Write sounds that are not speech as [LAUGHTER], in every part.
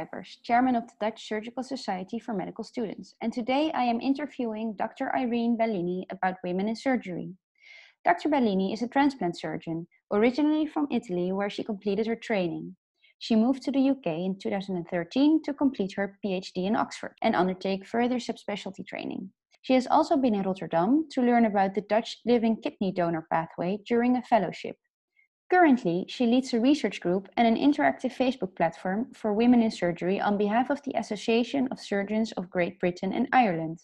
Kuipers, chairman of the Dutch Surgical Society for Medical Students, and today I am interviewing Dr. Irene Bellini about women in surgery. Dr. Bellini is a transplant surgeon, originally from Italy, where she completed her training. She moved to the UK in 2013 to complete her PhD in Oxford and undertake further subspecialty training. She has also been in Rotterdam to learn about the Dutch living kidney donor pathway during a fellowship. Currently, she leads a research group and an interactive Facebook platform for women in surgery on behalf of the Association of Surgeons of Great Britain and Ireland.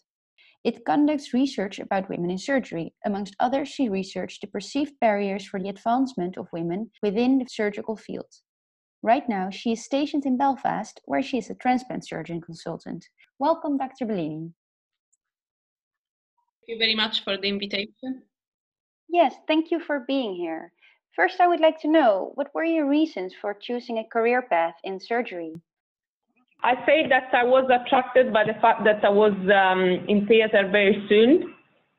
It conducts research about women in surgery. Amongst others, she researched the perceived barriers for the advancement of women within the surgical field. Right now, she is stationed in Belfast, where she is a transplant surgeon consultant. Welcome, Dr. Bellini. Thank you very much for the invitation. Yes, thank you for being here. First, I would like to know what were your reasons for choosing a career path in surgery? I say that I was attracted by the fact that I was um, in theater very soon.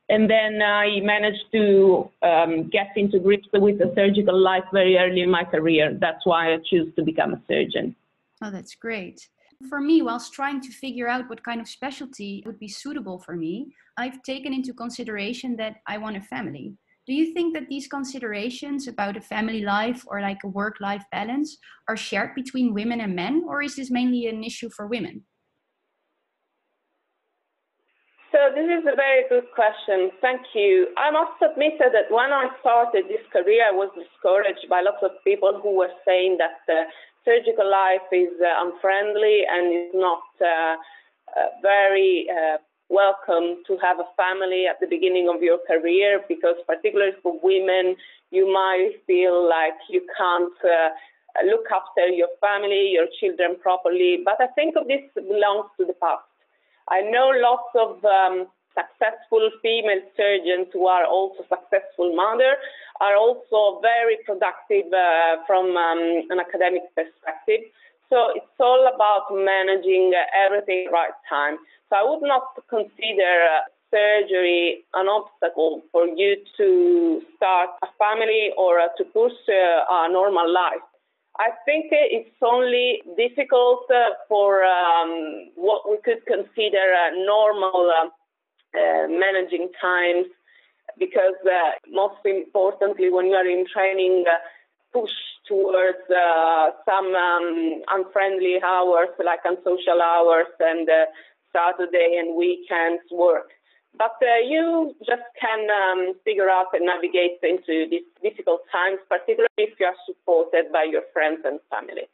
And then I managed to um, get into grips with the surgical life very early in my career. That's why I choose to become a surgeon. Oh, that's great. For me, whilst trying to figure out what kind of specialty would be suitable for me, I've taken into consideration that I want a family. Do you think that these considerations about a family life or like a work life balance are shared between women and men, or is this mainly an issue for women? So this is a very good question. Thank you. I must admit that when I started this career, I was discouraged by lots of people who were saying that uh, surgical life is uh, unfriendly and is not uh, uh very uh, welcome to have a family at the beginning of your career because, particularly for women, you might feel like you can't uh, look after your family, your children properly. But I think of this belongs to the past. I know lots of um, successful female surgeons who are also successful mothers are also very productive uh, from um, an academic perspective. So it's all about managing everything right time. So I would not consider uh, surgery an obstacle for you to start a family or uh, to pursue a normal life. I think it's only difficult uh, for um, what we could consider normal uh, uh, managing times because uh, most importantly, when you are in training, uh, push towards some um, unfriendly hours like unsocial hours and Saturday and weekends work. But uh, you just can um, figure out and navigate into these difficult times, particularly if you are supported by your friends and family.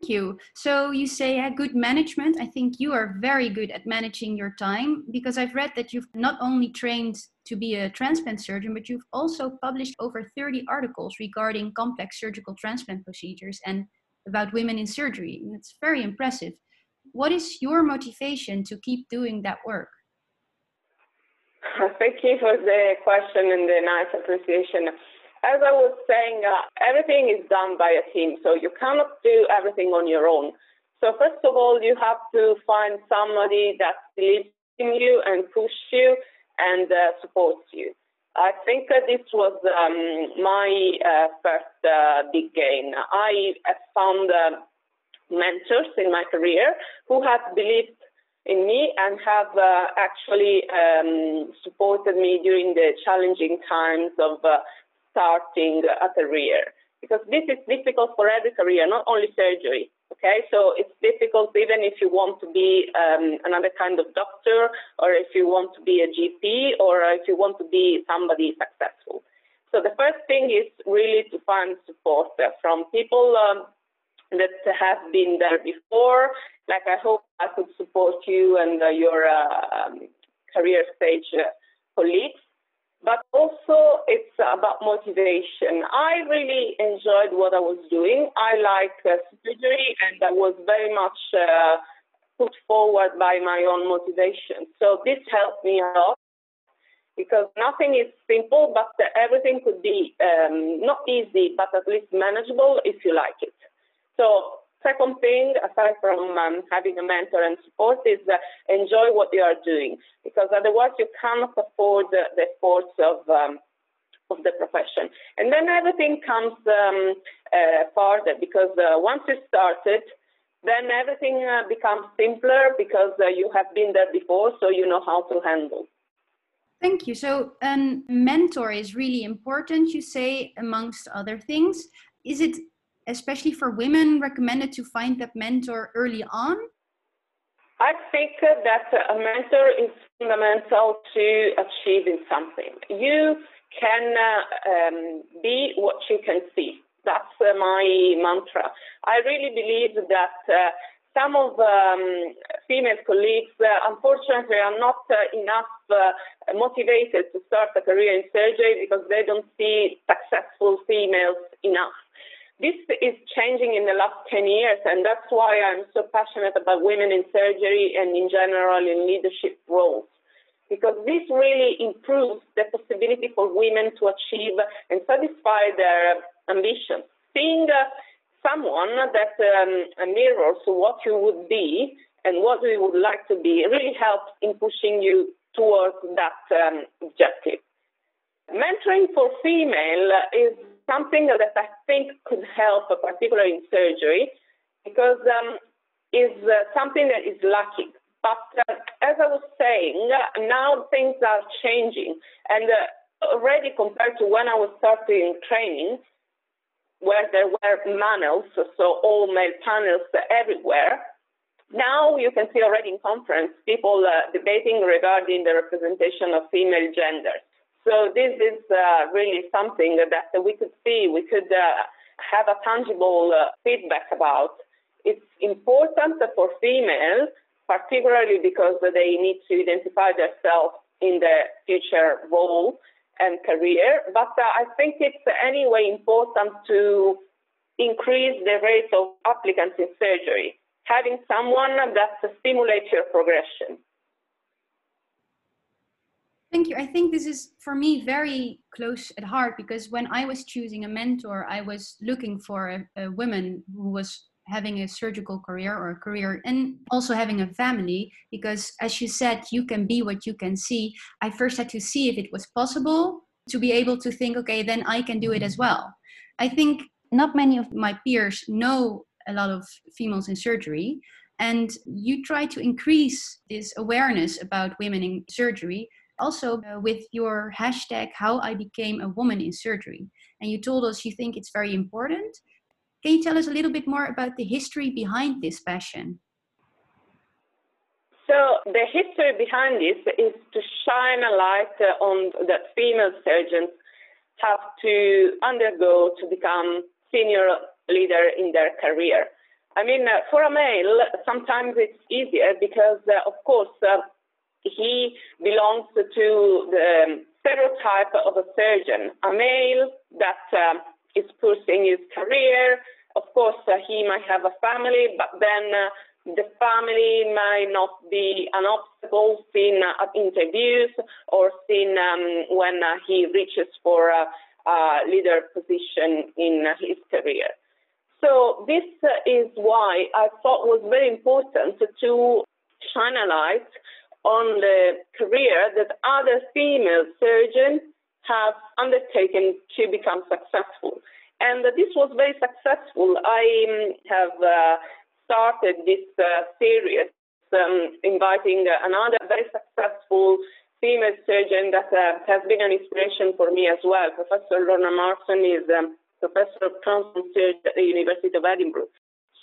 Thank you. So you say uh, good management. I think you are very good at managing your time because I've read that you've not only trained to be a transplant surgeon, but you've also published over 30 articles regarding complex surgical transplant procedures and about women in surgery. It's very impressive what is your motivation to keep doing that work? [LAUGHS] Thank you for the question and the nice appreciation. As I was saying, uh, everything is done by a team, so you cannot do everything on your own. So first of all, you have to find somebody that believes in you and push you and uh, supports you. I think this was um, my uh, first uh, big gain. I found uh, mentors in my career who have believed in me and have uh, actually um, supported me during the challenging times of uh, starting a career. Because this is difficult for every career, not only surgery. Okay, so it's difficult even if you want to be um, another kind of doctor, or if you want to be a GP, or if you want to be somebody successful. So the first thing is really to find support from people um, that have been there before. Like I hope I could support you and uh, your uh, um, career stage uh, colleagues. But also, it's about motivation. I really enjoyed what I was doing. I like uh, surgery, and I was very much uh, put forward by my own motivation. So this helped me a lot because nothing is simple, but everything could be um, not easy, but at least manageable if you like it. So second thing, aside from um, having a mentor and support, is uh, enjoy what you are doing because otherwise you cannot afford the, the of um, of the profession. And then everything comes um, uh, further because uh, once you started, then everything uh, becomes simpler because uh, you have been there before, so you know how to handle. Thank you. So, um, mentor is really important, you say, amongst other things. Is it especially for women recommended to find that mentor early on? I think that a mentor is fundamental to achieving something. You can um, be what you can see. That's uh, my mantra. I really believe that uh, some of um, female colleagues, uh, unfortunately, are not uh, enough uh, motivated to start a career in surgery because they don't see successful females enough. This is changing in the last 10 years, and that's why I'm so passionate about women in surgery and in general in leadership roles because this really improves the possibility for women to achieve and satisfy their ambitions. Seeing uh, someone that um, mirrors what you would be and what you would like to be really helps in pushing you towards that um, objective. Mentoring for female is something that I think could help, particularly in surgery, because um, is uh, something that is lacking. But uh, as I was saying, now things are changing. And uh, already compared to when I was starting training, where there were panels, so all male panels everywhere, now you can see already in conference people uh, debating regarding the representation of female genders. So this is uh, really something that we could see, we could uh, have a tangible uh, feedback about. It's important for females particularly because they need to identify themselves in the future role and career. But uh, I think it's anyway important to increase the rate of applicants in surgery, having someone that stimulates your progression. Thank you. I think this is for me very close at heart because when I was choosing a mentor, I was looking for a, a woman who was having a surgical career or a career and also having a family because as you said you can be what you can see i first had to see if it was possible to be able to think okay then i can do it as well i think not many of my peers know a lot of females in surgery and you try to increase this awareness about women in surgery also uh, with your hashtag how i became a woman in surgery and you told us you think it's very important can you tell us a little bit more about the history behind this passion? So the history behind this is to shine a light on that female surgeons have to undergo to become senior leader in their career. I mean, uh, for a male, sometimes it's easier because, uh, of course, uh, he belongs to the stereotype of a surgeon, a male that um, is pursuing his career. Of course, uh, he might have a family, but then uh, the family might not be an obstacle seen uh, at interviews or seen um, when uh, he reaches for a, leader position in his career. So this uh, is why I thought was very important to light on the career that other female surgeons have undertaken to become successful. And this was very successful. I um, have uh, started this uh, series um, inviting another very successful female surgeon that uh, has been an inspiration for me as well. Professor Lorna Marson is um, professor of transplant surgery at the University of Edinburgh.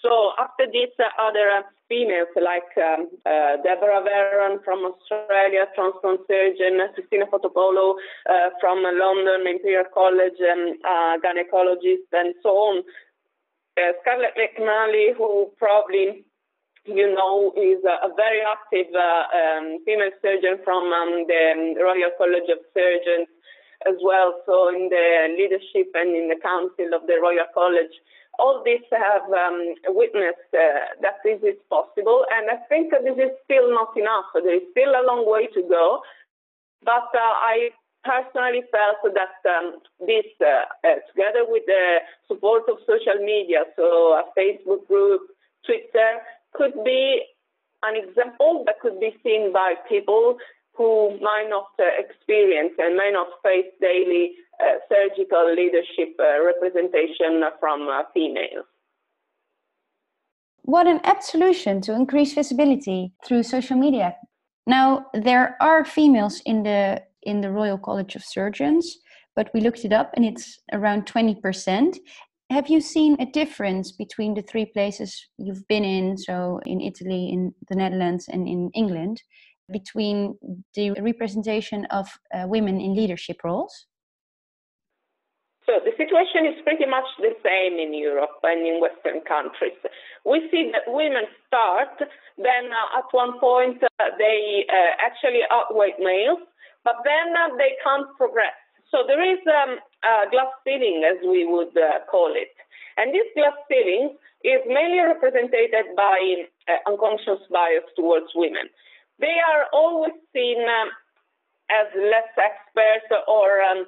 So after this, uh, other females like um, uh, Deborah Verran from Australia, transplant surgeon, Cristina Fotopoulou uh, from London Imperial College, and uh, gynecologist, and so on. Uh, Scarlett McNally, who probably you know is a, very active uh, um, female surgeon from um, the Royal College of Surgeons as well, so in the leadership and in the council of the Royal College all this have um, witnessed uh, that this is possible, and I think that this is still not enough. There is still a long way to go, but uh, I personally felt that um, this, uh, uh together with the support of social media, so a Facebook group, Twitter could be an example that could be seen by people who might not uh, experience and may not face daily surgical leadership uh, representation from uh, females. What an apt solution to increase visibility through social media. Now, there are females in the in the Royal College of Surgeons, but we looked it up and it's around 20%. Have you seen a difference between the three places you've been in, so in Italy, in the Netherlands, and in England, between the representation of uh, women in leadership roles? So the situation is pretty much the same in Europe and in Western countries. We see that women start, then uh, at one point uh, they uh, actually outweigh males, but then uh, they can't progress. So there is um, a glass ceiling, as we would uh, call it. And this glass ceiling is mainly represented by uh, unconscious bias towards women. They are always seen um, as less expert or um,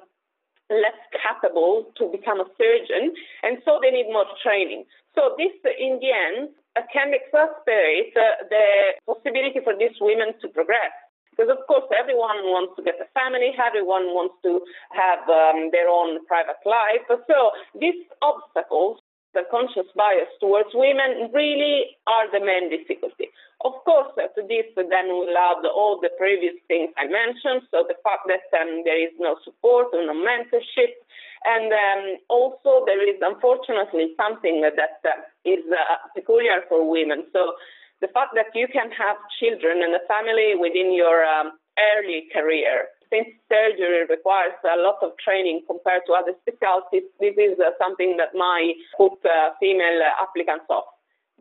less capable to become a surgeon, and so they need more training. So this, in the end, can exasperate the possibility for these women to progress. Because of course, everyone wants to get a family, everyone wants to have um, their own private life. So these obstacles, the conscious bias towards women, really are the main difficulty. Of course, to this then we'll add all the previous things I mentioned. So the fact that um, there is no support or no mentorship. And um, also there is unfortunately something that uh, is uh, peculiar for women. So the fact that you can have children and a family within your um, early career. Since surgery requires a lot of training compared to other specialties, this is uh, something that might put uh, female applicants off.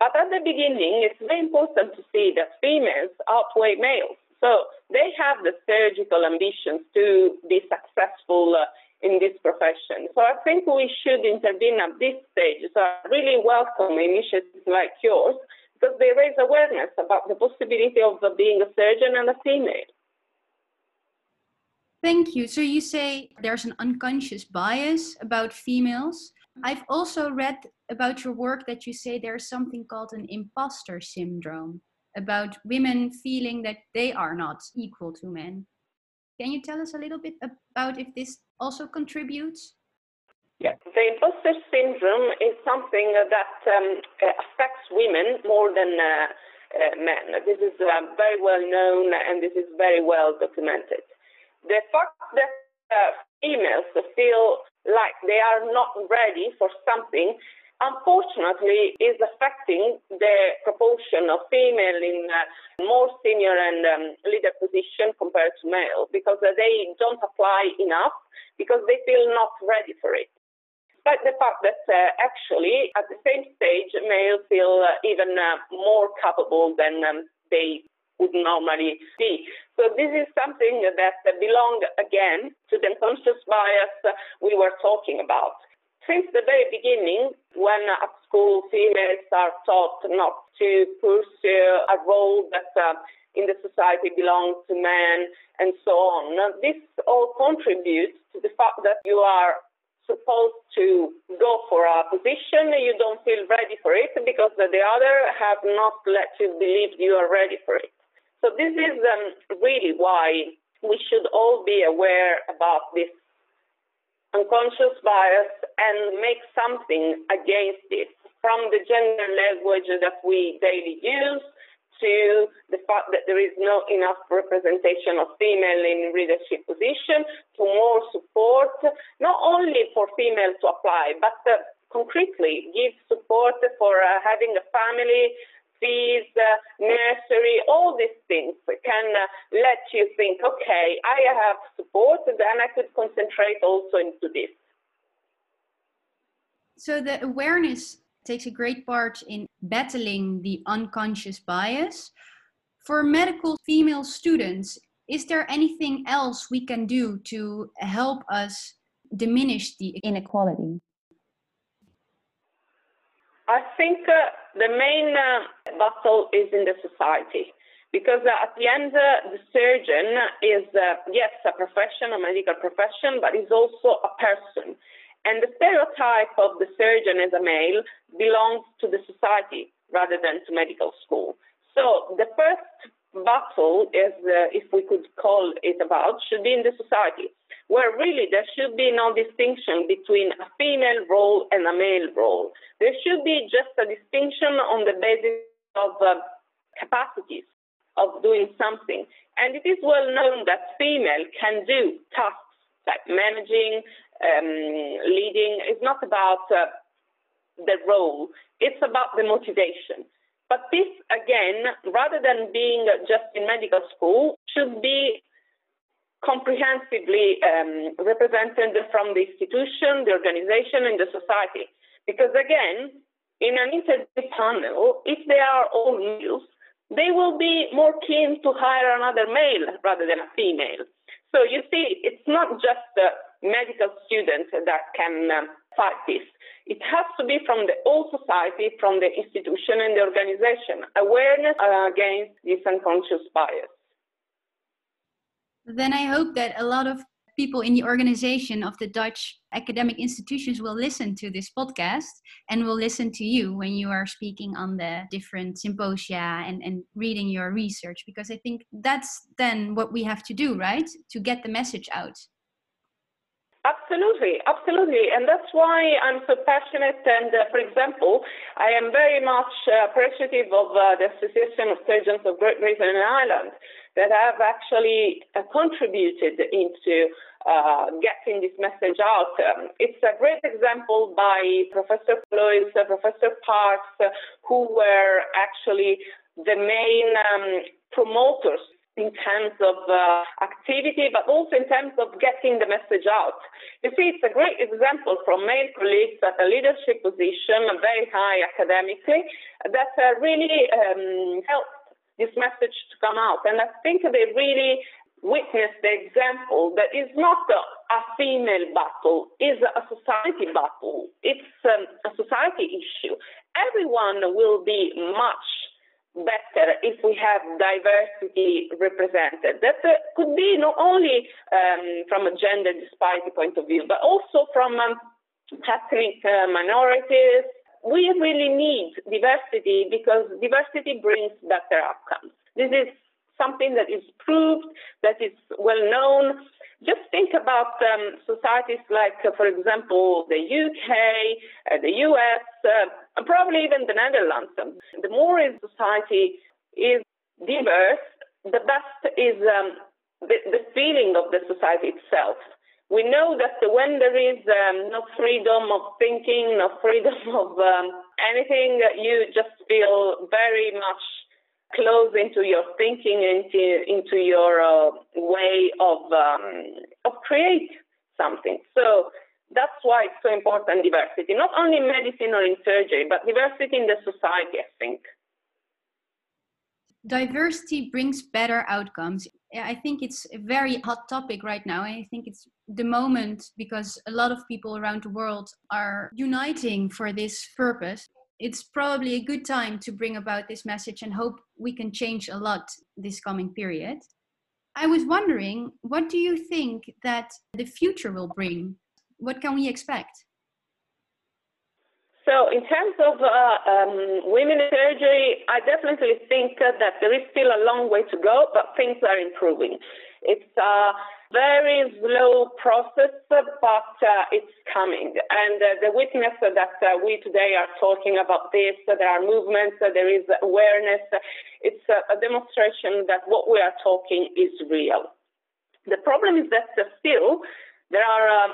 But at the beginning, it's very important to see that females outweigh males. So they have the surgical ambitions to be successful uh, in this profession. So I think we should intervene at this stage. So I really welcome initiatives like yours because they raise awareness about the possibility of being a surgeon and a female. Thank you. So you say there's an unconscious bias about females. I've also read about your work that you say there's something called an imposter syndrome about women feeling that they are not equal to men. Can you tell us a little bit about if this also contributes? Yeah. The imposter syndrome is something that um, affects women more than uh, uh, men. This is uh, very well known and this is very well documented. The fact that uh, females feel like they are not ready for something unfortunately is affecting the proportion of female in uh, more senior and um, leader position compared to male because uh, they don't apply enough because they feel not ready for it. But the fact that uh, actually at the same stage males feel uh, even uh, more capable than um, they would normally be. So this is something that belongs again to the unconscious bias we were talking about. Since the very beginning, when at school females are taught not to pursue a role that uh, in the society belongs to men and so on, this all contributes to the fact that you are supposed to go for a position, you don't feel ready for it because the other have not let you believe you are ready for it. So this is um, really why we should all be aware about this unconscious bias and make something against it from the gender language that we daily use to the fact that there is not enough representation of female in leadership position, to more support, not only for females to apply, but uh, concretely give support for uh, having a family, fees, uh, nursery, all these things can uh, let you think, okay, I have support, then I could concentrate also into this. So the awareness takes a great part in battling the unconscious bias. For medical female students, is there anything else we can do to help us diminish the inequality? I think uh, the main uh, battle is in the society because uh, at the end, uh, the surgeon is, uh, yes, a profession, a medical profession, but is also a person. And the stereotype of the surgeon as a male belongs to the society. rather than to medical school. So the first battle, as uh, if we could call it about, should be in the society, where really there should be no distinction between a female role and a male role. There should be just a distinction on the basis of uh, capacities of doing something. And it is well known that female can do tasks like managing, um, leading. It's not about uh, the role, it's about the motivation. But this, again, rather than being just in medical school, should be comprehensively um, represented from the institution, the organization, and the society. Because again, in an interview panel, if they are all males, they will be more keen to hire another male rather than a female. So you see, it's not just the medical students that can It has to be from the whole society, from the institution and the organization. Awareness against this unconscious bias. Then I hope that a lot of people in the organization of the Dutch academic institutions will listen to this podcast and will listen to you when you are speaking on the different symposia and, and reading your research because I think that's then what we have to do, right? To get the message out. Absolutely, absolutely. And that's why I'm so passionate. And uh, for example, I am very much uh, appreciative of uh, the Association of Surgeons of Great Britain and Ireland that have actually uh, contributed into uh, getting this message out. Um, it's a great example by Professor Floyd, uh, Professor Parks, who were actually the main um, promoters in terms of uh, activity, but also in terms of getting the message out. You see, it's a great example from male colleagues at a leadership position, very high academically, that uh, really um, helped this message to come out. And I think they really witnessed the example that is not a, a female battle, is a society battle. It's um, a society issue. Everyone will be much better if we have diversity represented. That uh, could be not only um, from a gender disparity point of view, but also from um, ethnic uh, minorities. We really need diversity because diversity brings better outcomes. This is something that is proved, that is well known. Just think about um, societies like, uh, for example, the UK, uh, the US, uh, and probably even the Netherlands. The more a society is diverse, the best is um, the, the, feeling of the society itself. We know that when there is um, no freedom of thinking, no freedom [LAUGHS] of um, anything, you just feel very much close into your thinking, into into your uh, way of um, of create something. So that's why it's so important diversity, not only in medicine or in surgery, but diversity in the society. I think diversity brings better outcomes. I think it's a very hot topic right now. I think it's the moment because a lot of people around the world are uniting for this purpose it's probably a good time to bring about this message and hope we can change a lot this coming period. I was wondering, what do you think that the future will bring? What can we expect? So, in terms of uh, um, women in surgery, I definitely think that there is still a long way to go, but things are improving. It's a very slow process, but uh, it's coming. And uh, the witness that uh, we today are talking about this, there are movements, there is awareness. It's a demonstration that what we are talking is real. The problem is that still there are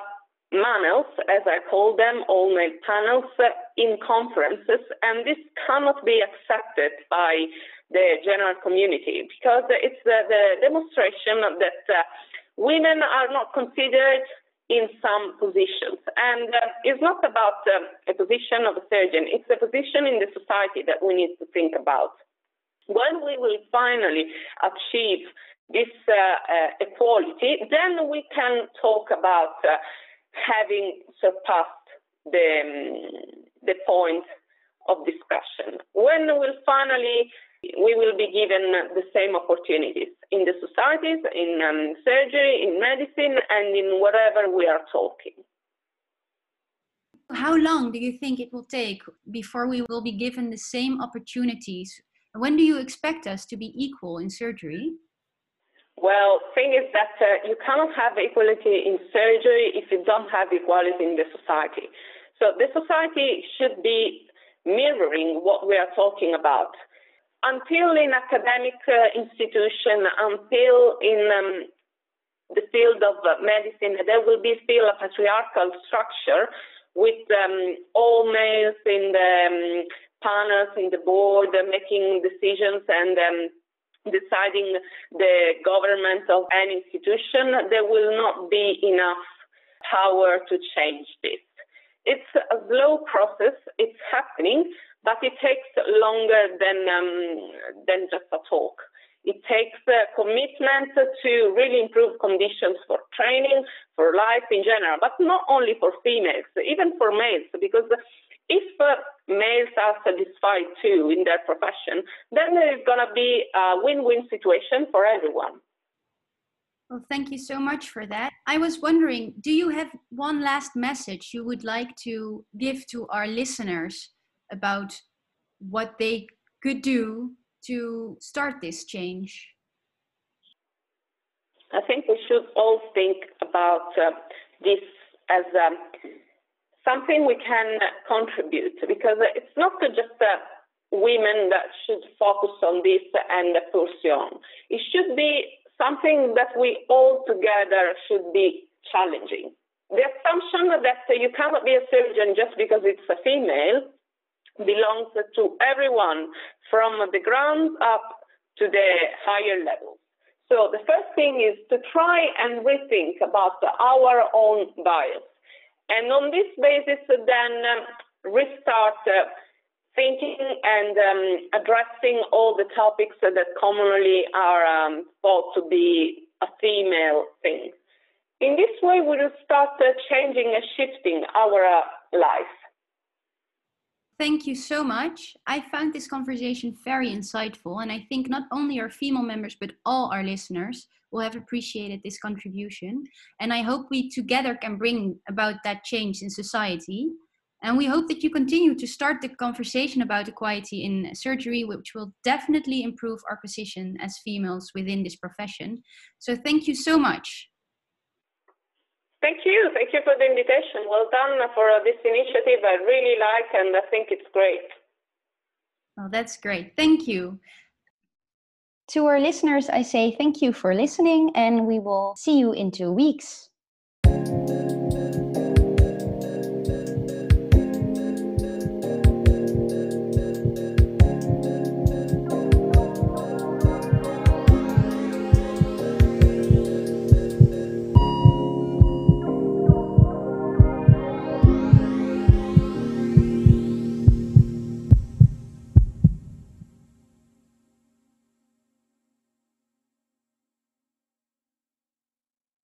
panels, as I call them, all male panels in conferences, and this cannot be accepted by the general community because it's the, the demonstration that uh, women are not considered in some positions. And uh, it's not about um, a position of a surgeon, it's a position in the society that we need to think about. When we will finally achieve this uh, uh, equality, then we can talk about uh, having surpassed the, um, the point of discussion. When we'll finally we will be given the same opportunities in the societies, in um, surgery, in medicine, and in whatever we are talking. How long do you think it will take before we will be given the same opportunities? When do you expect us to be equal in surgery? Well, thing is that uh, you cannot have equality in surgery if you don't have equality in the society. So the society should be mirroring what we are talking about. Until in academic uh, institution, until in um, the field of medicine, there will be still a patriarchal structure with um, all males in the um, panels, in the board, uh, making decisions and um, deciding the government of an institution, there will not be enough power to change this. It's a slow process, it's happening, but it takes longer than, um, than just a talk. It takes a commitment to really improve conditions for training, for life in general, but not only for females, even for males, because if uh, males are satisfied too in their profession, then there is going to be a win-win situation for everyone. Well, thank you so much for that. I was wondering, do you have one last message you would like to give to our listeners about what they could do to start this change? I think we should all think about uh, this as um, something we can contribute because it's not just uh, women that should focus on this and pursue on. It should be something that we all together should be challenging. The assumption that you cannot be a surgeon just because it's a female belongs to everyone from the ground up to the higher levels. So the first thing is to try and rethink about our own bias and on this basis, then um, restart uh, thinking and um, addressing all the topics that commonly are um, thought to be a female thing. In this way, we will start uh, changing and shifting our uh, life. Thank you so much. I found this conversation very insightful, and I think not only our female members, but all our listeners will have appreciated this contribution. And I hope we together can bring about that change in society. And we hope that you continue to start the conversation about equality in surgery, which will definitely improve our position as females within this profession. So thank you so much. Thank you. Thank you for the invitation. Well done for uh, this initiative. I really like and I think it's great. Well, that's great. Thank you. To our listeners, I say thank you for listening, and we will see you in two weeks.